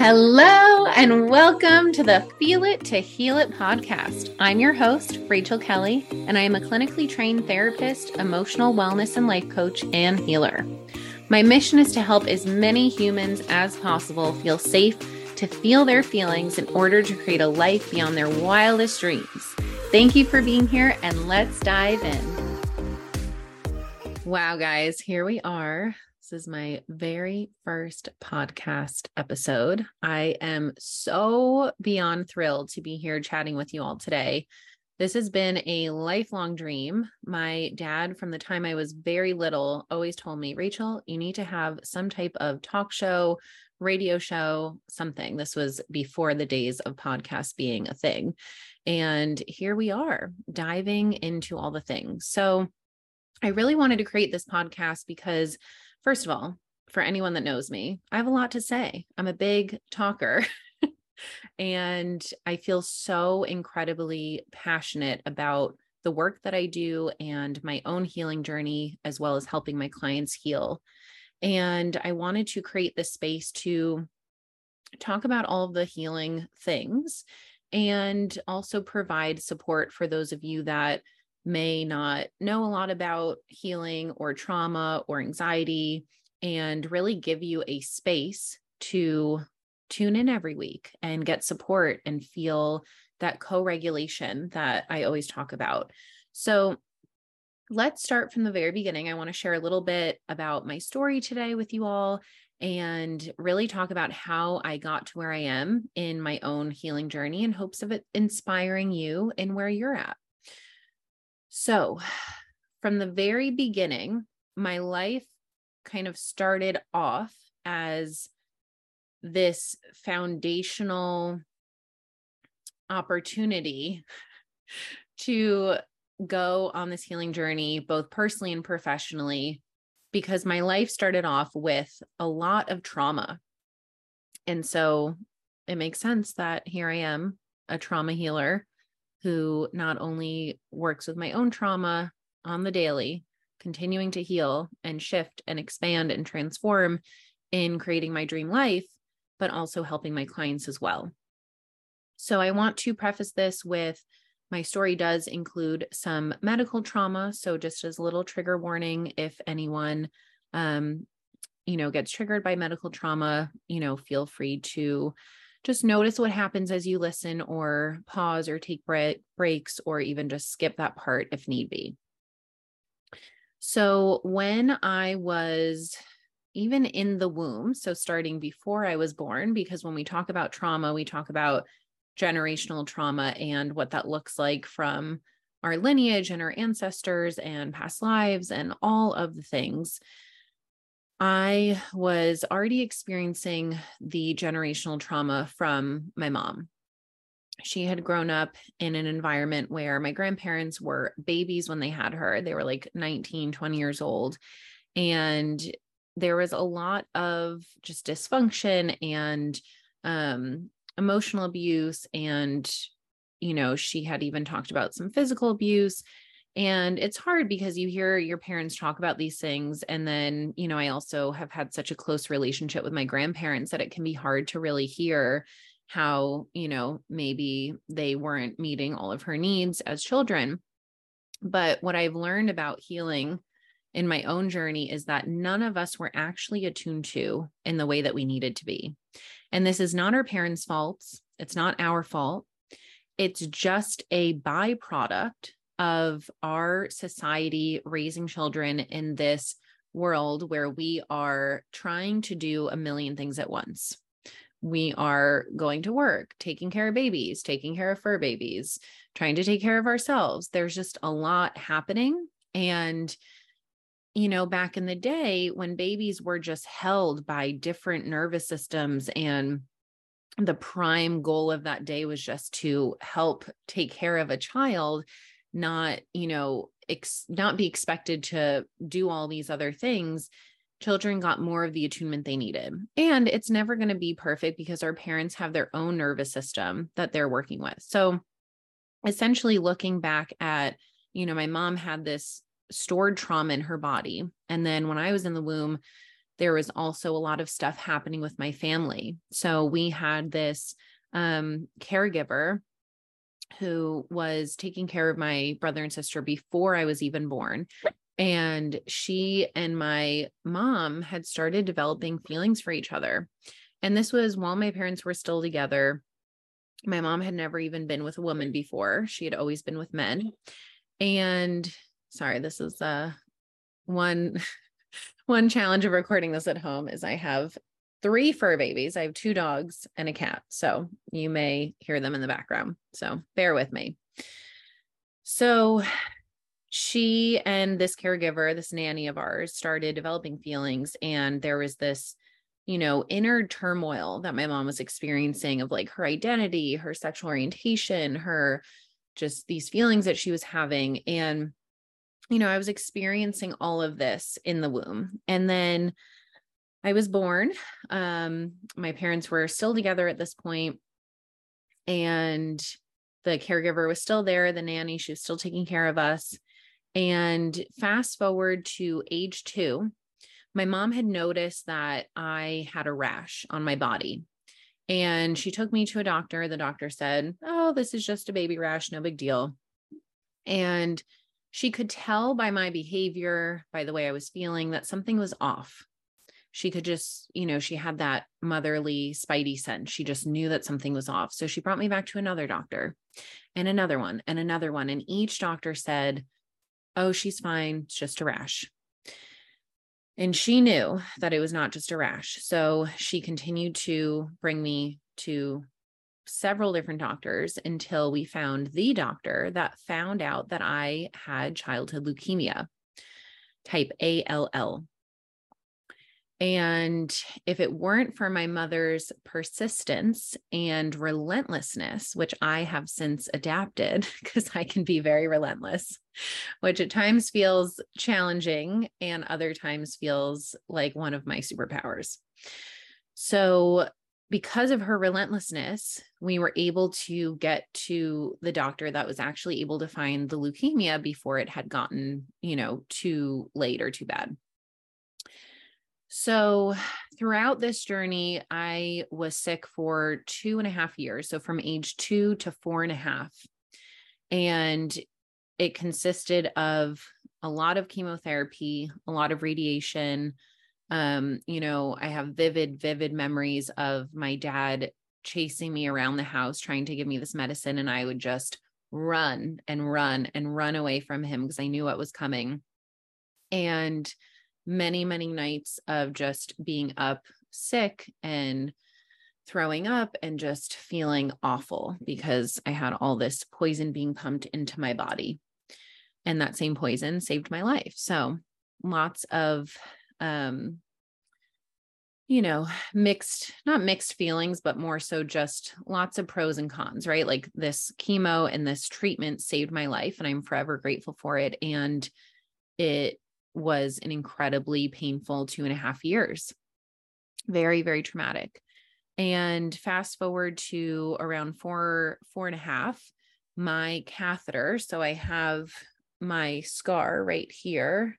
Hello, and welcome to the Feel It to Heal It podcast. I'm your host, Rachel Kelly, and I am a clinically trained therapist, emotional wellness and life coach, and healer. My mission is to help as many humans as possible feel safe to feel their feelings in order to create a life beyond their wildest dreams. Thank you for being here, and let's dive in. Wow, guys, here we are. This is my very first podcast episode. I am so beyond thrilled to be here chatting with you all today. This has been a lifelong dream. My dad, from the time I was very little, always told me, Rachel, you need to have some type of talk show, radio show, something. This was before the days of podcasts being a thing. And here we are diving into all the things. So I really wanted to create this podcast because First of all, for anyone that knows me, I have a lot to say. I'm a big talker. and I feel so incredibly passionate about the work that I do and my own healing journey, as well as helping my clients heal. And I wanted to create this space to talk about all of the healing things and also provide support for those of you that may not know a lot about healing or trauma or anxiety and really give you a space to tune in every week and get support and feel that co regulation that I always talk about. So, let's start from the very beginning. I want to share a little bit about my story today with you all and really talk about how I got to where I am in my own healing journey in hopes of it inspiring you in where you're at. So, from the very beginning, my life kind of started off as this foundational opportunity to go on this healing journey, both personally and professionally, because my life started off with a lot of trauma. And so it makes sense that here I am, a trauma healer who not only works with my own trauma on the daily, continuing to heal and shift and expand and transform in creating my dream life, but also helping my clients as well. So I want to preface this with my story does include some medical trauma. So just as a little trigger warning, if anyone, um, you know, gets triggered by medical trauma, you know, feel free to just notice what happens as you listen or pause or take breaks or even just skip that part if need be. So when I was even in the womb, so starting before I was born, because when we talk about trauma, we talk about generational trauma and what that looks like from our lineage and our ancestors and past lives and all of the things. I was already experiencing the generational trauma from my mom. She had grown up in an environment where my grandparents were babies when they had her. They were like 19, 20 years old. And there was a lot of just dysfunction and um, emotional abuse. And, you know, she had even talked about some physical abuse. And it's hard because you hear your parents talk about these things. And then, you know, I also have had such a close relationship with my grandparents that it can be hard to really hear how, you know, maybe they weren't meeting all of her needs as children. But what I've learned about healing in my own journey is that none of us were actually attuned to in the way that we needed to be. And this is not our parents' faults. It's not our fault. It's just a byproduct of our society raising children in this world where we are trying to do a million things at once. We are going to work, taking care of babies, taking care of fur babies, trying to take care of ourselves. There's just a lot happening. And, you know, back in the day when babies were just held by different nervous systems and the prime goal of that day was just to help take care of a child not you know ex- not be expected to do all these other things children got more of the attunement they needed. And it's never going to be perfect because our parents have their own nervous system that they're working with. So essentially looking back at you know my mom had this stored trauma in her body. And then when i was in the womb there was also a lot of stuff happening with my family. So we had this um, caregiver who was taking care of my brother and sister before I was even born. And she and my mom had started developing feelings for each other. And this was while my parents were still together. My mom had never even been with a woman before. She had always been with men. And sorry, this is uh one one challenge of recording this at home is I have three fur babies. I have two dogs and a cat. So you may hear them in the background. So bear with me. So she and this caregiver, this nanny of ours, started developing feelings. And there was this, you know, inner turmoil that my mom was experiencing of like her identity, her sexual orientation, her just these feelings that she was having. And, you know, I was experiencing all of this in the womb. And then I was born. Um, my parents were still together at this point, and the caregiver was still there, the nanny, she was still taking care of us. And fast forward to age two, my mom had noticed that I had a rash on my body. And she took me to a doctor. The doctor said, Oh, this is just a baby rash, no big deal. And she could tell by my behavior, by the way I was feeling, that something was off she could just, you know, she had that motherly spidey sense. She just knew that something was off. So she brought me back to another doctor and another one and another one. And each doctor said, Oh, she's fine. It's just a rash. And she knew that it was not just a rash. So she continued to bring me to several different doctors until we found the doctor that found out that I had childhood leukemia type ALL. And if it weren't for my mother's persistence and relentlessness, which I have since adapted because I can be very relentless, which at times feels challenging and other times feels like one of my superpowers. So, because of her relentlessness, we were able to get to the doctor that was actually able to find the leukemia before it had gotten, you know, too late or too bad. So, throughout this journey, I was sick for two and a half years. So, from age two to four and a half. And it consisted of a lot of chemotherapy, a lot of radiation. Um, you know, I have vivid, vivid memories of my dad chasing me around the house trying to give me this medicine. And I would just run and run and run away from him because I knew what was coming. And many, many nights of just being up sick and throwing up and just feeling awful because I had all this poison being pumped into my body. And that same poison saved my life. So lots of, um, you know, mixed, not mixed feelings, but more so just lots of pros and cons, right? Like this chemo and this treatment saved my life, and I'm forever grateful for it. And it was an incredibly painful two and a half years. Very, very traumatic. And fast forward to around four, four and a half, my catheter. So I have my scar right here.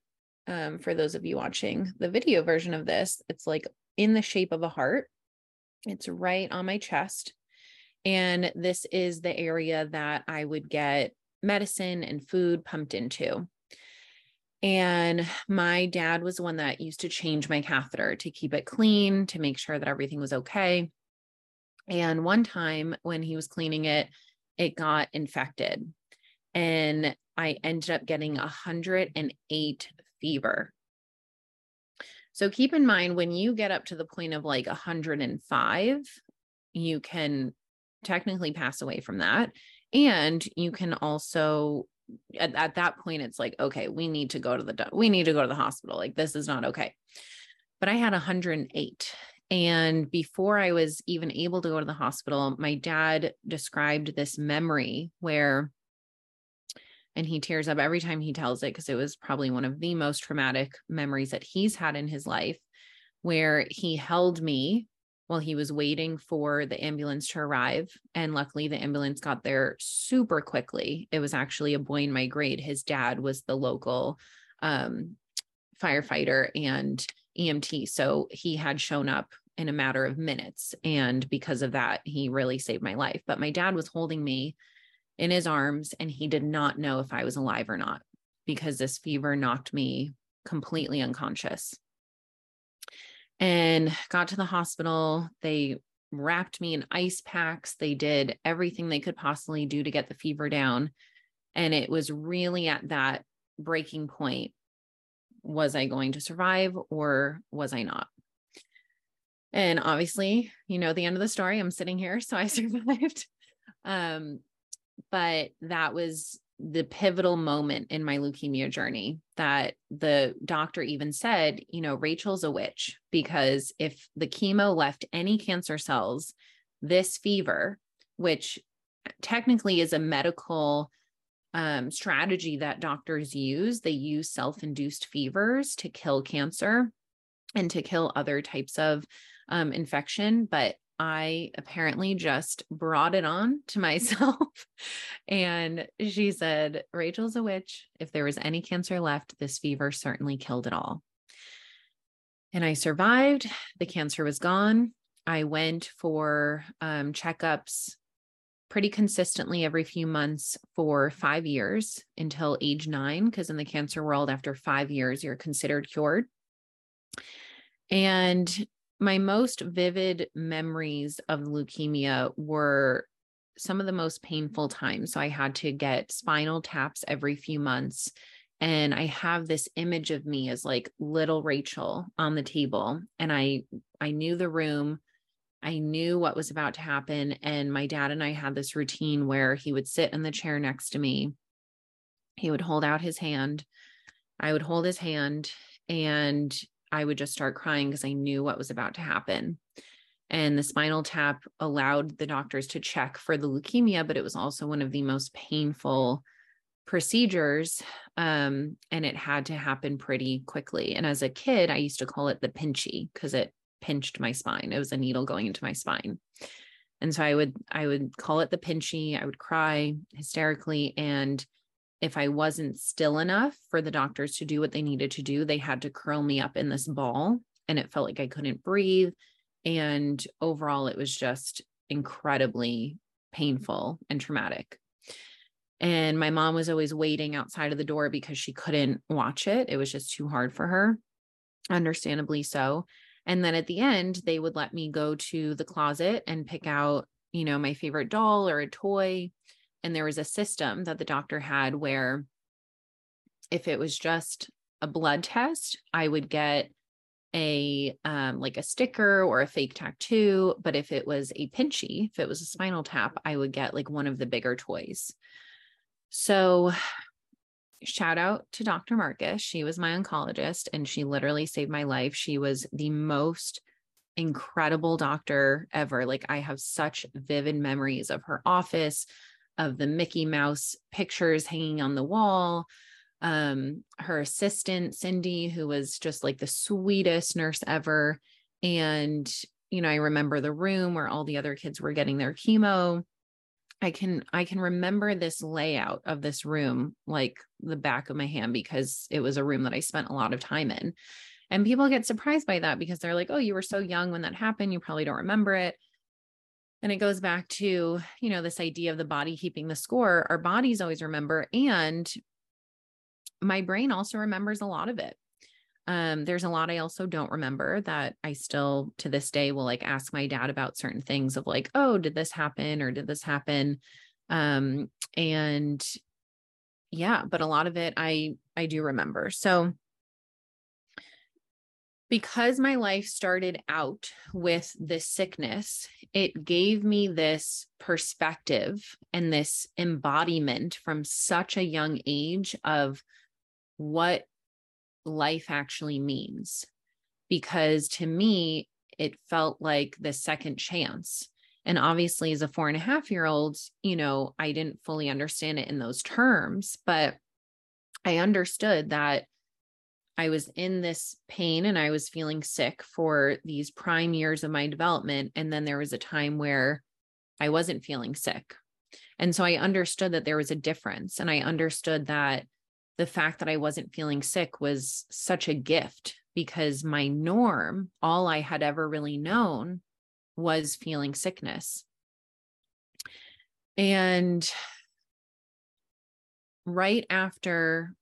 Um, for those of you watching the video version of this, it's like in the shape of a heart. It's right on my chest. And this is the area that I would get medicine and food pumped into. And my dad was the one that used to change my catheter to keep it clean, to make sure that everything was okay. And one time when he was cleaning it, it got infected. And I ended up getting 108 fever. So keep in mind when you get up to the point of like 105, you can technically pass away from that. And you can also at, at that point it's like okay we need to go to the we need to go to the hospital. Like this is not okay. But i had 108 and before i was even able to go to the hospital my dad described this memory where and he tears up every time he tells it because it was probably one of the most traumatic memories that he's had in his life where he held me while he was waiting for the ambulance to arrive. And luckily, the ambulance got there super quickly. It was actually a boy in my grade. His dad was the local um, firefighter and EMT. So he had shown up in a matter of minutes. And because of that, he really saved my life. But my dad was holding me in his arms and he did not know if I was alive or not because this fever knocked me completely unconscious. And got to the hospital. They wrapped me in ice packs. They did everything they could possibly do to get the fever down. And it was really at that breaking point was I going to survive or was I not? And obviously, you know, the end of the story, I'm sitting here, so I survived. um, but that was the pivotal moment in my leukemia journey that the doctor even said, you know, Rachel's a witch because if the chemo left any cancer cells, this fever, which technically is a medical um, strategy that doctors use. They use self induced fevers to kill cancer and to kill other types of um, infection. But I apparently just brought it on to myself. and she said, Rachel's a witch. If there was any cancer left, this fever certainly killed it all. And I survived. The cancer was gone. I went for um, checkups pretty consistently every few months for five years until age nine, because in the cancer world, after five years, you're considered cured. And my most vivid memories of leukemia were some of the most painful times. So I had to get spinal taps every few months. And I have this image of me as like little Rachel on the table. And I I knew the room. I knew what was about to happen. And my dad and I had this routine where he would sit in the chair next to me. He would hold out his hand. I would hold his hand and I would just start crying because I knew what was about to happen. And the spinal tap allowed the doctors to check for the leukemia, but it was also one of the most painful procedures. Um, and it had to happen pretty quickly. And as a kid, I used to call it the pinchy because it pinched my spine. It was a needle going into my spine. And so I would I would call it the pinchy. I would cry hysterically and if I wasn't still enough for the doctors to do what they needed to do, they had to curl me up in this ball and it felt like I couldn't breathe and overall it was just incredibly painful and traumatic. And my mom was always waiting outside of the door because she couldn't watch it. It was just too hard for her, understandably so. And then at the end, they would let me go to the closet and pick out, you know, my favorite doll or a toy. And there was a system that the doctor had where if it was just a blood test, I would get a um like a sticker or a fake tattoo but if it was a pinchy if it was a spinal tap i would get like one of the bigger toys so shout out to Dr. Marcus. She was my oncologist and she literally saved my life. She was the most incredible doctor ever. Like, I have such vivid memories of her office, of the Mickey Mouse pictures hanging on the wall. Um, her assistant, Cindy, who was just like the sweetest nurse ever. And, you know, I remember the room where all the other kids were getting their chemo I can I can remember this layout of this room like the back of my hand because it was a room that I spent a lot of time in. And people get surprised by that because they're like, "Oh, you were so young when that happened, you probably don't remember it." And it goes back to, you know, this idea of the body keeping the score. Our bodies always remember and my brain also remembers a lot of it. Um, there's a lot I also don't remember that I still to this day will like ask my dad about certain things of like, oh, did this happen or did this happen? Um, and yeah, but a lot of it I I do remember. So because my life started out with this sickness, it gave me this perspective and this embodiment from such a young age of what life actually means. Because to me, it felt like the second chance. And obviously, as a four and a half year old, you know, I didn't fully understand it in those terms, but I understood that I was in this pain and I was feeling sick for these prime years of my development. And then there was a time where I wasn't feeling sick. And so I understood that there was a difference. And I understood that the fact that I wasn't feeling sick was such a gift because my norm, all I had ever really known was feeling sickness. And right after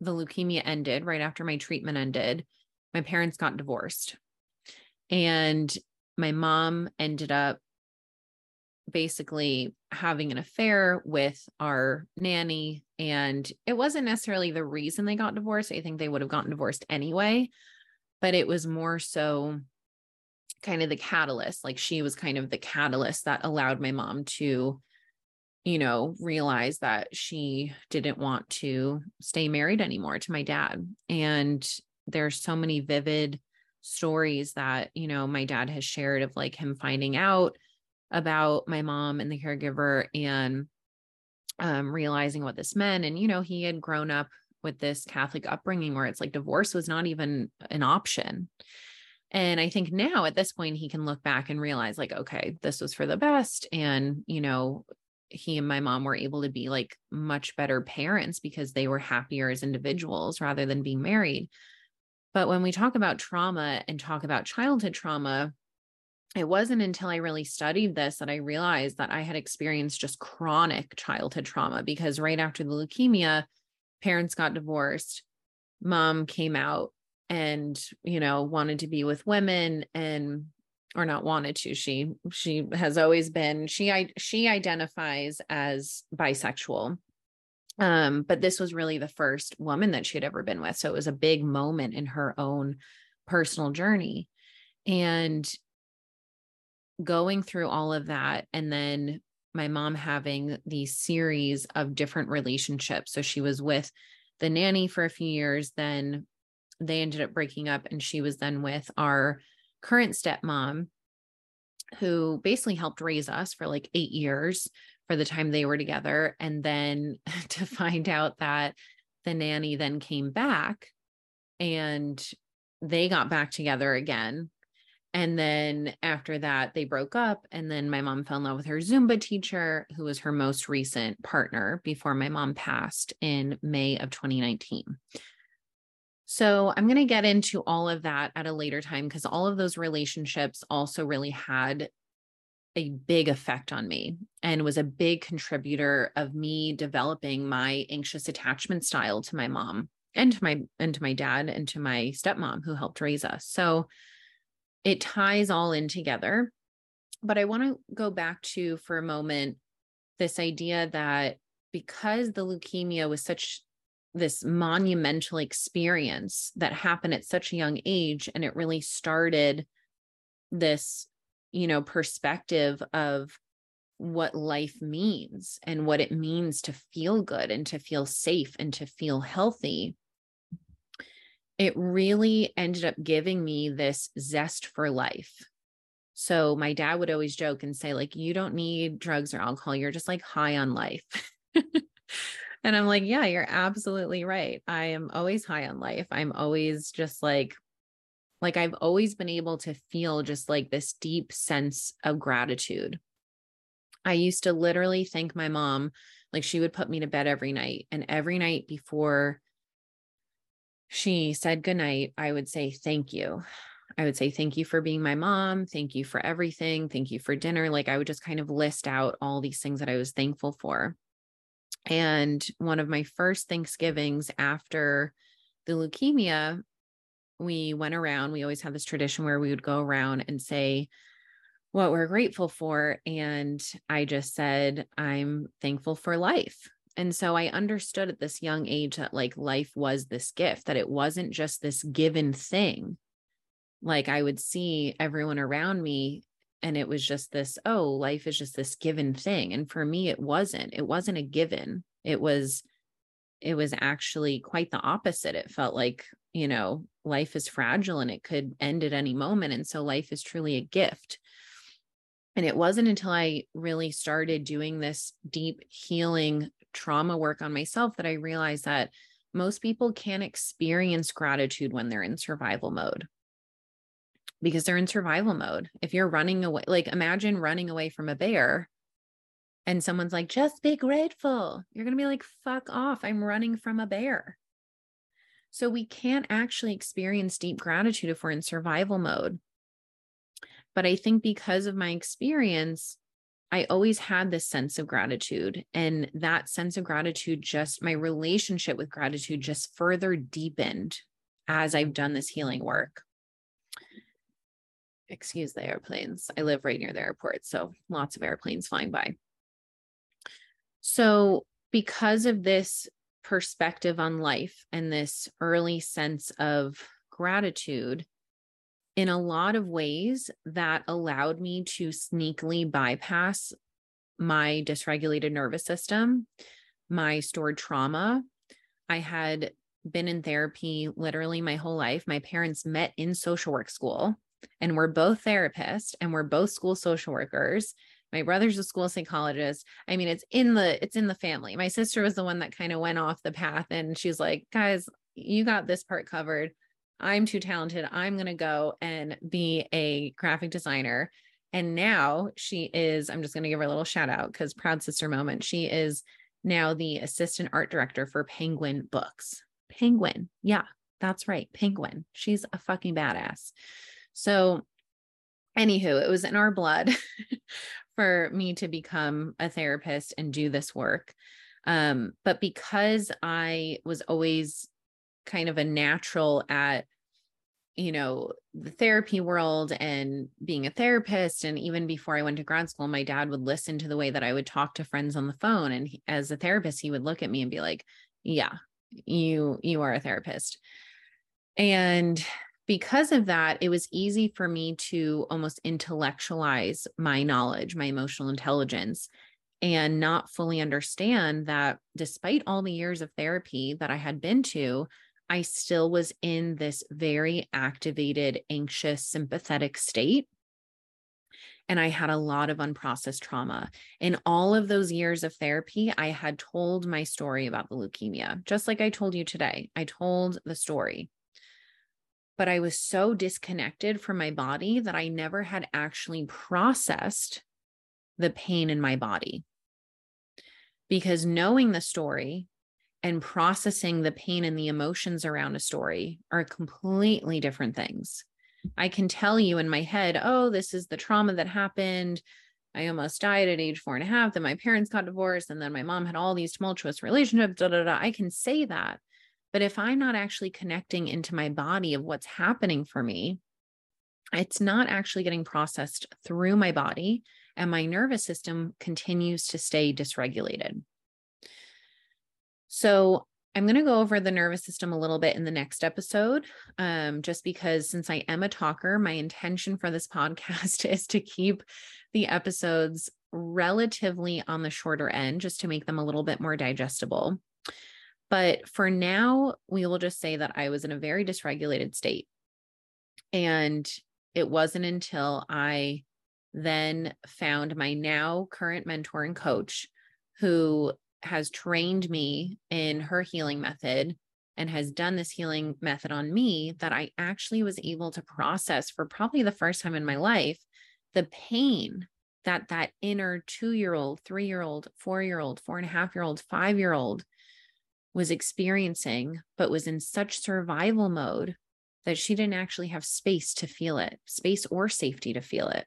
the leukemia ended, right after my treatment ended, my parents got divorced. And my mom ended up basically having an affair with our nanny. And it wasn't necessarily the reason they got divorced. I think they would have gotten divorced anyway, but it was more so kind of the catalyst. Like she was kind of the catalyst that allowed my mom to, you know, realize that she didn't want to stay married anymore to my dad. And there's so many vivid stories that, you know, my dad has shared of like him finding out about my mom and the caregiver and um, realizing what this meant. And, you know, he had grown up with this Catholic upbringing where it's like divorce was not even an option. And I think now at this point, he can look back and realize, like, okay, this was for the best. And, you know, he and my mom were able to be like much better parents because they were happier as individuals rather than being married. But when we talk about trauma and talk about childhood trauma, it wasn't until I really studied this that I realized that I had experienced just chronic childhood trauma because right after the leukemia, parents got divorced, mom came out and, you know, wanted to be with women and or not wanted to she she has always been she she identifies as bisexual um but this was really the first woman that she had ever been with so it was a big moment in her own personal journey and going through all of that and then my mom having these series of different relationships. So she was with the nanny for a few years, then they ended up breaking up, and she was then with our current stepmom, who basically helped raise us for like eight years for the time they were together. And then to find out that the nanny then came back and they got back together again and then after that, they broke up. And then my mom fell in love with her Zumba teacher, who was her most recent partner before my mom passed in May of 2019. So I'm going to get into all of that at a later time because all of those relationships also really had a big effect on me and was a big contributor of me developing my anxious attachment style to my mom and to my and to my dad and to my stepmom who helped raise us. So it ties all in together. But I want to go back to for a moment this idea that because the leukemia was such this monumental experience that happened at such a young age and it really started this you know perspective of what life means and what it means to feel good and to feel safe and to feel healthy it really ended up giving me this zest for life. So my dad would always joke and say, like, you don't need drugs or alcohol. You're just like high on life. and I'm like, yeah, you're absolutely right. I am always high on life. I'm always just like, like I've always been able to feel just like this deep sense of gratitude. I used to literally thank my mom, like she would put me to bed every night. And every night before she said goodnight, I would say, Thank you. I would say, Thank you for being my mom. Thank you for everything. Thank you for dinner. Like I would just kind of list out all these things that I was thankful for. And one of my first Thanksgivings after the leukemia, we went around. We always had this tradition where we would go around and say, what we're grateful for. And I just said, I'm thankful for life. And so I understood at this young age that like life was this gift, that it wasn't just this given thing. Like I would see everyone around me and it was just this, oh, life is just this given thing. And for me, it wasn't. It wasn't a given. It was, it was actually quite the opposite. It felt like, you know, life is fragile and it could end at any moment. And so life is truly a gift. And it wasn't until I really started doing this deep healing trauma work on myself that I realized that most people can't experience gratitude when they're in survival mode because they're in survival mode. If you're running away, like imagine running away from a bear and someone's like, just be grateful. You're going to be like, fuck off. I'm running from a bear. So we can't actually experience deep gratitude if we're in survival mode. But I think because of my experience, I always had this sense of gratitude. And that sense of gratitude, just my relationship with gratitude, just further deepened as I've done this healing work. Excuse the airplanes. I live right near the airport. So lots of airplanes flying by. So, because of this perspective on life and this early sense of gratitude, in a lot of ways, that allowed me to sneakily bypass my dysregulated nervous system, my stored trauma. I had been in therapy literally my whole life. My parents met in social work school and we're both therapists and we're both school social workers. My brother's a school psychologist. I mean it's in the it's in the family. My sister was the one that kind of went off the path and she's like guys you got this part covered. I'm too talented. I'm going to go and be a graphic designer. And now she is i'm just going to give her a little shout out because proud sister moment. She is now the assistant art director for penguin books. Penguin. Yeah that's right. Penguin. She's a fucking badass so anywho it was in our blood for me to become a therapist and do this work. Um, but because I was always kind of a natural at, you know, the therapy world and being a therapist, and even before I went to grad school, my dad would listen to the way that I would talk to friends on the phone. And he, as a therapist, he would look at me and be like, "Yeah, you you are a therapist." And because of that, it was easy for me to almost intellectualize my knowledge, my emotional intelligence, and not fully understand that despite all the years of therapy that I had been to, I still was in this very activated, anxious, sympathetic state. And I had a lot of unprocessed trauma. In all of those years of therapy, I had told my story about the leukemia, just like I told you today. I told the story but I was so disconnected from my body that I never had actually processed the pain in my body. Because knowing the story and processing the pain and the emotions around a story are completely different things. I can tell you in my head, oh, this is the trauma that happened. I almost died at age four and a half. Then my parents got divorced. And then my mom had all these tumultuous relationships. Da, da, da. I can say that. But if I'm not actually connecting into my body of what's happening for me, it's not actually getting processed through my body, and my nervous system continues to stay dysregulated. So, I'm going to go over the nervous system a little bit in the next episode, um, just because since I am a talker, my intention for this podcast is to keep the episodes relatively on the shorter end, just to make them a little bit more digestible. But for now, we will just say that I was in a very dysregulated state. And it wasn't until I then found my now current mentor and coach who has trained me in her healing method and has done this healing method on me that I actually was able to process for probably the first time in my life the pain that that inner two year old, three year old, four year old, four and a half year old, five year old was experiencing, but was in such survival mode that she didn't actually have space to feel it, space or safety to feel it.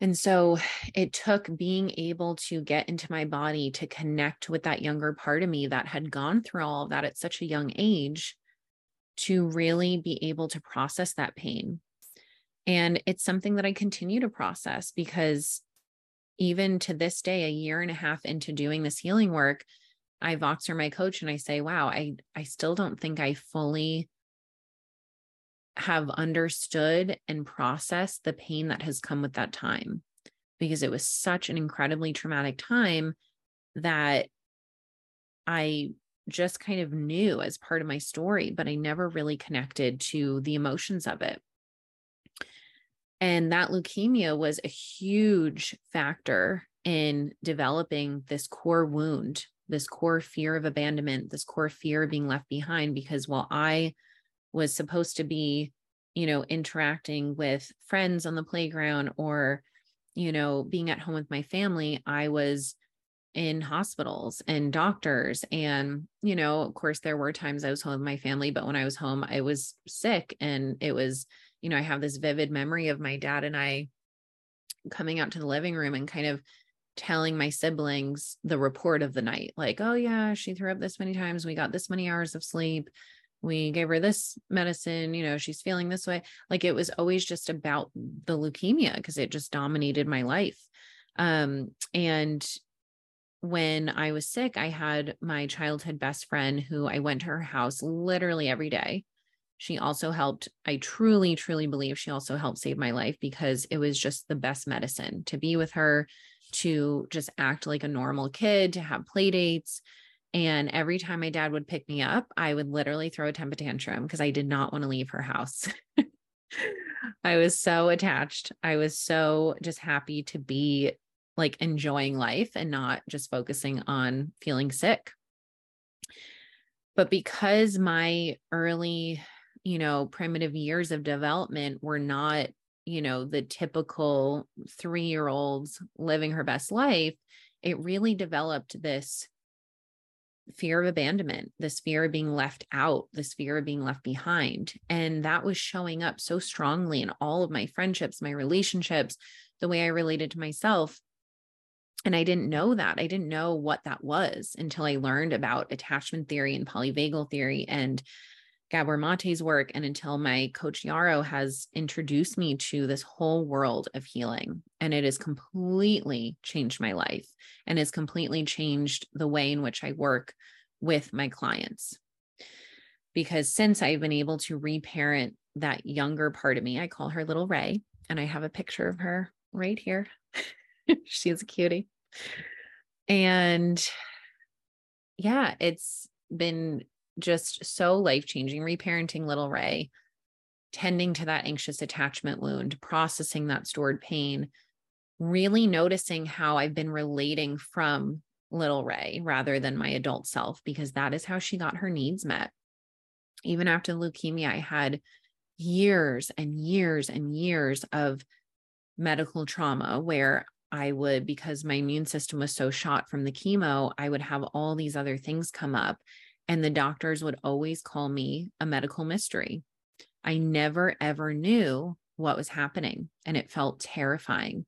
And so it took being able to get into my body to connect with that younger part of me that had gone through all of that at such a young age to really be able to process that pain. And it's something that I continue to process because even to this day, a year and a half into doing this healing work, I Voxer my coach and I say, wow, I, I still don't think I fully have understood and processed the pain that has come with that time because it was such an incredibly traumatic time that I just kind of knew as part of my story, but I never really connected to the emotions of it. And that leukemia was a huge factor in developing this core wound, this core fear of abandonment, this core fear of being left behind. Because while I was supposed to be, you know, interacting with friends on the playground or, you know, being at home with my family, I was in hospitals and doctors. And, you know, of course, there were times I was home with my family, but when I was home, I was sick. And it was, you know, I have this vivid memory of my dad and I coming out to the living room and kind of telling my siblings the report of the night like oh yeah she threw up this many times. We got this many hours of sleep. We gave her this medicine. You know she's feeling this way. Like it was always just about the leukemia because it just dominated my life. Um and when i was sick i had my childhood best friend who i went to her house literally every day she also helped i truly truly believe she also helped save my life because it was just the best medicine to be with her to just act like a normal kid, to have play dates. And every time my dad would pick me up, I would literally throw a temper tantrum because I did not want to leave her house. I was so attached. I was so just happy to be like enjoying life and not just focusing on feeling sick. But because my early, you know, primitive years of development were not you know, the typical three year olds living her best life, it really developed this fear of abandonment, this fear of being left out, this fear of being left behind. And that was showing up so strongly in all of my friendships, my relationships, the way I related to myself. And I didn't know that. I didn't know what that was until I learned about attachment theory and polyvagal theory and Gabor Mate's work and until my coach Yarrow has introduced me to this whole world of healing. And it has completely changed my life and has completely changed the way in which I work with my clients. Because since I've been able to reparent that younger part of me, I call her little Ray, and I have a picture of her right here. She's a cutie. And yeah, it's been just so life changing, reparenting little Ray, tending to that anxious attachment wound, processing that stored pain, really noticing how I've been relating from little Ray rather than my adult self, because that is how she got her needs met. Even after leukemia, I had years and years and years of medical trauma where I would, because my immune system was so shot from the chemo, I would have all these other things come up. And the doctors would always call me a medical mystery. I never, ever knew what was happening, and it felt terrifying.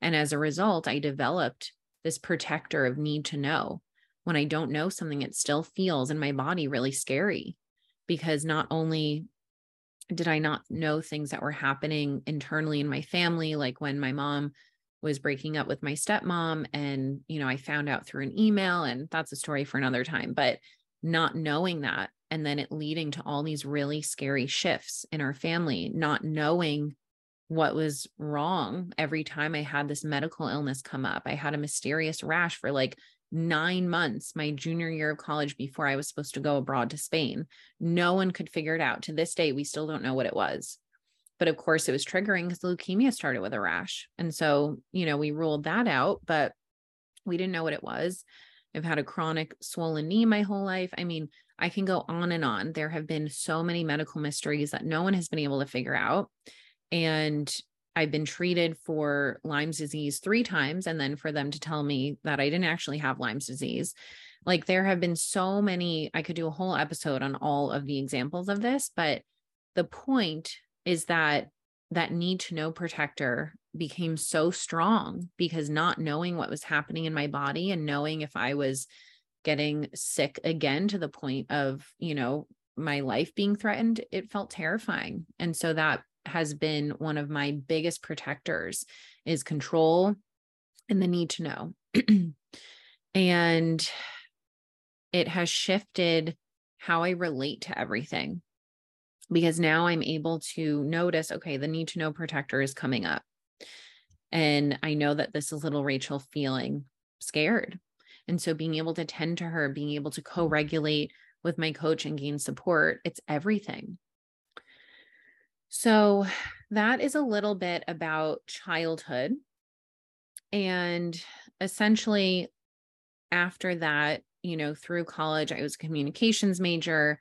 And as a result, I developed this protector of need to know. When I don't know something, it still feels in my body really scary because not only did I not know things that were happening internally in my family, like when my mom was breaking up with my stepmom, and, you know, I found out through an email, and that's a story for another time. But not knowing that and then it leading to all these really scary shifts in our family not knowing what was wrong every time i had this medical illness come up. I had a mysterious rash for like 9 months my junior year of college before i was supposed to go abroad to spain. No one could figure it out. To this day we still don't know what it was. But of course it was triggering because leukemia started with a rash. And so you know we ruled that out but we didn't know what it was I've had a chronic swollen knee my whole life. I mean, I can go on and on. There have been so many medical mysteries that no one has been able to figure out. And I've been treated for Lyme's disease three times. And then for them to tell me that I didn't actually have Lyme's disease. Like there have been so many, I could do a whole episode on all of the examples of this, but the point is that that need to know protector became so strong because not knowing what was happening in my body and knowing if I was getting sick again to the point of, you know, my life being threatened, it felt terrifying. And so that has been one of my biggest protectors is control and the need to know. and it has shifted how I relate to everything because now I'm able to notice okay, the need to know protector is coming up. And I know that this is little Rachel feeling scared. And so being able to tend to her, being able to co regulate with my coach and gain support, it's everything. So that is a little bit about childhood. And essentially, after that, you know, through college, I was a communications major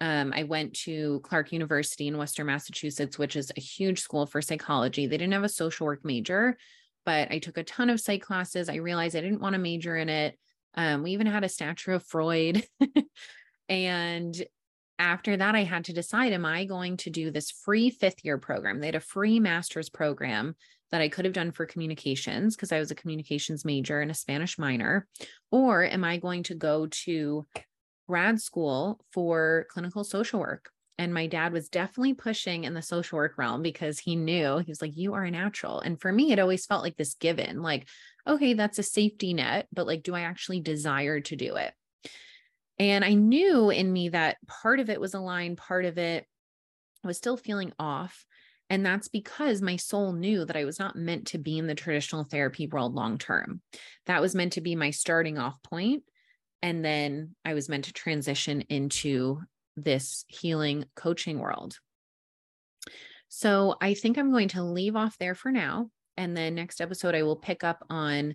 um, I went to Clark University in Western Massachusetts, which is a huge school for psychology. They didn't have a social work major, but I took a ton of psych classes. I realized I didn't want to major in it. Um, we even had a statue of Freud. and after that, I had to decide am I going to do this free fifth year program? They had a free master's program that I could have done for communications because I was a communications major and a Spanish minor. Or am I going to go to grad school for clinical social work? And my dad was definitely pushing in the social work realm because he knew he was like, You are a natural. And for me, it always felt like this given, like, okay, that's a safety net, but like, do I actually desire to do it? And I knew in me that part of it was aligned, part of it was still feeling off. And that's because my soul knew that I was not meant to be in the traditional therapy world long term. That was meant to be my starting off point, And then I was meant to transition into this healing coaching world. So I think I'm going to leave off there for now. And then next episode, I will pick up on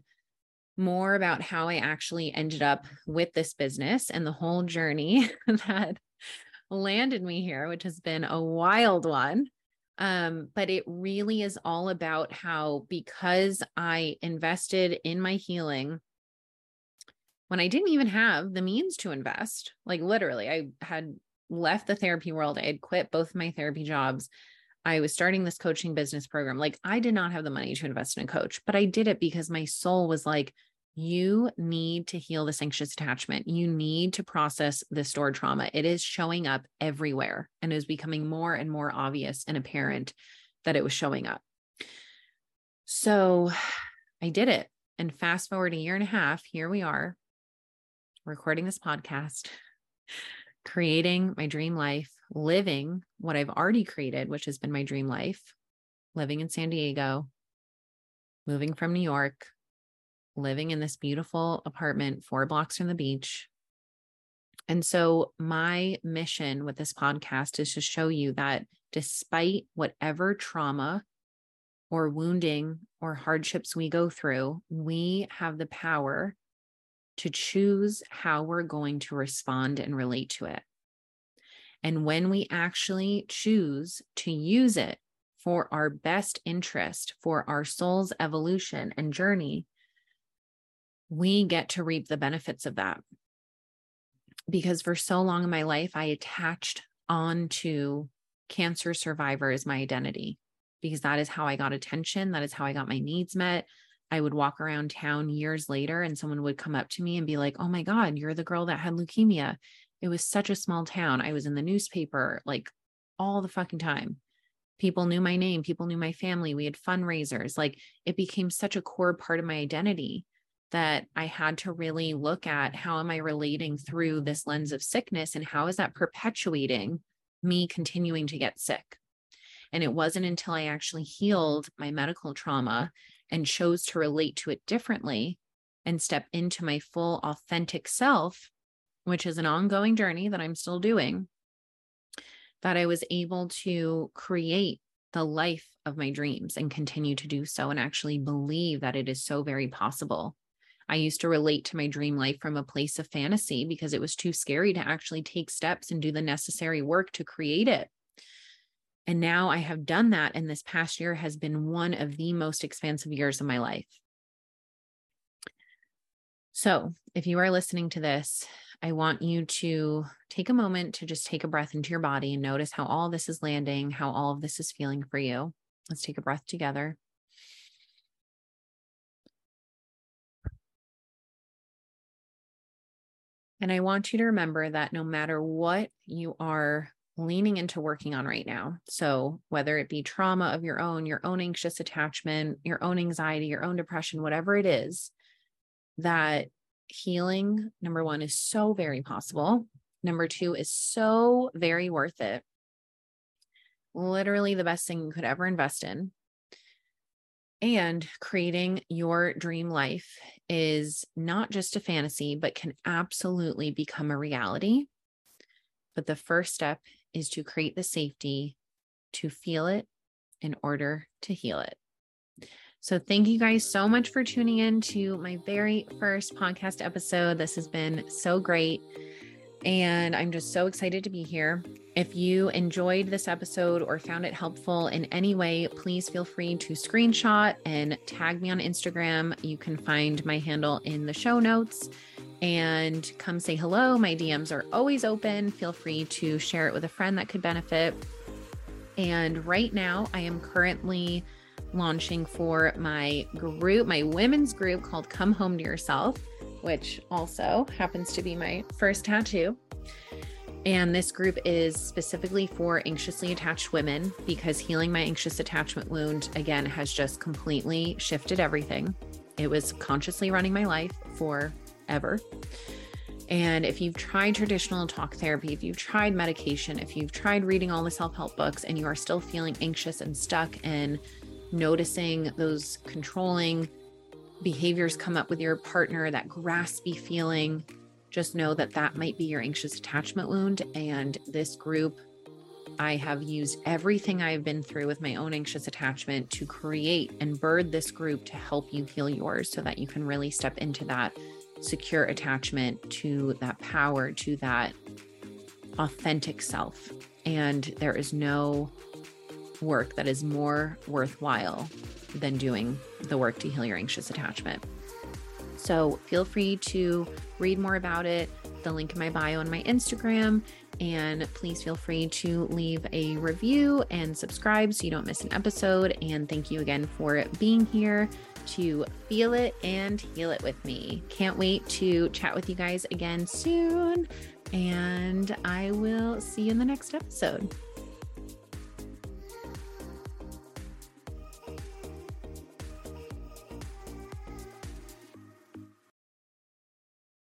more about how I actually ended up with this business and the whole journey that landed me here, which has been a wild one. Um, but it really is all about how, because I invested in my healing when I didn't even have the means to invest, like literally, I had left the therapy world, I had quit both my therapy jobs. I was starting this coaching business program. Like I did not have the money to invest in a coach, but I did it because my soul was like, you need to heal this anxious attachment. You need to process the stored trauma. It is showing up everywhere and is becoming more and more obvious and apparent that it was showing up. So I did it. And fast forward a year and a half, here we are recording this podcast, creating my dream life, living what I've already created, which has been my dream life, living in San Diego, moving from New York, living in this beautiful apartment four blocks from the beach. And so, my mission with this podcast is to show you that despite whatever trauma or wounding or hardships we go through, we have the power to choose how we're going to respond and relate to it. And when we actually choose to use it for our best interest, for our soul's evolution and journey, we get to reap the benefits of that. Because for so long in my life, I attached onto cancer survivor as my identity because that is how I got attention. That is how I got my needs met. I would walk around town years later and someone would come up to me and be like, Oh my God, you're the girl that had leukemia. It was such a small town. I was in the newspaper like all the fucking time. People knew my name, people knew my family. We had fundraisers. Like it became such a core part of my identity that I had to really look at how am I relating through this lens of sickness and how is that perpetuating me continuing to get sick? And it wasn't until I actually healed my medical trauma and chose to relate to it differently and step into my full authentic self, which is an ongoing journey that I'm still doing, that I was able to create the life of my dreams and continue to do so and actually believe that it is so very possible I used to relate to my dream life from a place of fantasy because it was too scary to actually take steps and do the necessary work to create it. And now I have done that. And this past year has been one of the most expansive years of my life. So, if you are listening to this, I want you to take a moment to just take a breath into your body and notice how all this is landing, how all of this is feeling for you. Let's take a breath together. And I want you to remember that no matter what you are leaning into working on right now, so whether it be trauma of your own, your own anxious attachment, your own anxiety, your own depression, whatever it is, that healing, number one, is so very possible. Number two is so very worth it. Literally the best thing you could ever invest in. And creating your dream life is not just a fantasy, but can absolutely become a reality. But the first step is to create the safety to feel it in order to heal it. So, thank you guys so much for tuning in to my very first podcast episode. This has been so great. And I'm just so excited to be here. If you enjoyed this episode or found it helpful in any way, please feel free to screenshot and tag me on Instagram. You can find my handle in the show notes and come say hello. My DMs are always open. Feel free to share it with a friend that could benefit. And right now, I am currently launching for my group, my women's group called Come Home to Yourself, which also happens to be my first tattoo. And this group is specifically for anxiously attached women because healing my anxious attachment wound, again, has just completely shifted everything. It was consciously running my life forever. And if you've tried traditional talk therapy, if you've tried medication, if you've tried reading all the self help books and you are still feeling anxious and stuck and noticing those controlling behaviors come up with your partner, that graspy feeling, just know that that might be your anxious attachment wound. And this group, I have used everything I've been through with my own anxious attachment to create and bird this group to help you heal yours so that you can really step into that secure attachment to that power, to that authentic self. And there is no work that is more worthwhile than doing the work to heal your anxious attachment. So feel free to read more about it, the link in my bio on my Instagram. And please feel free to leave a review and subscribe so you don't miss an episode. And thank you again for being here to feel it and heal it with me. Can't wait to chat with you guys again soon. And I will see you in the next episode.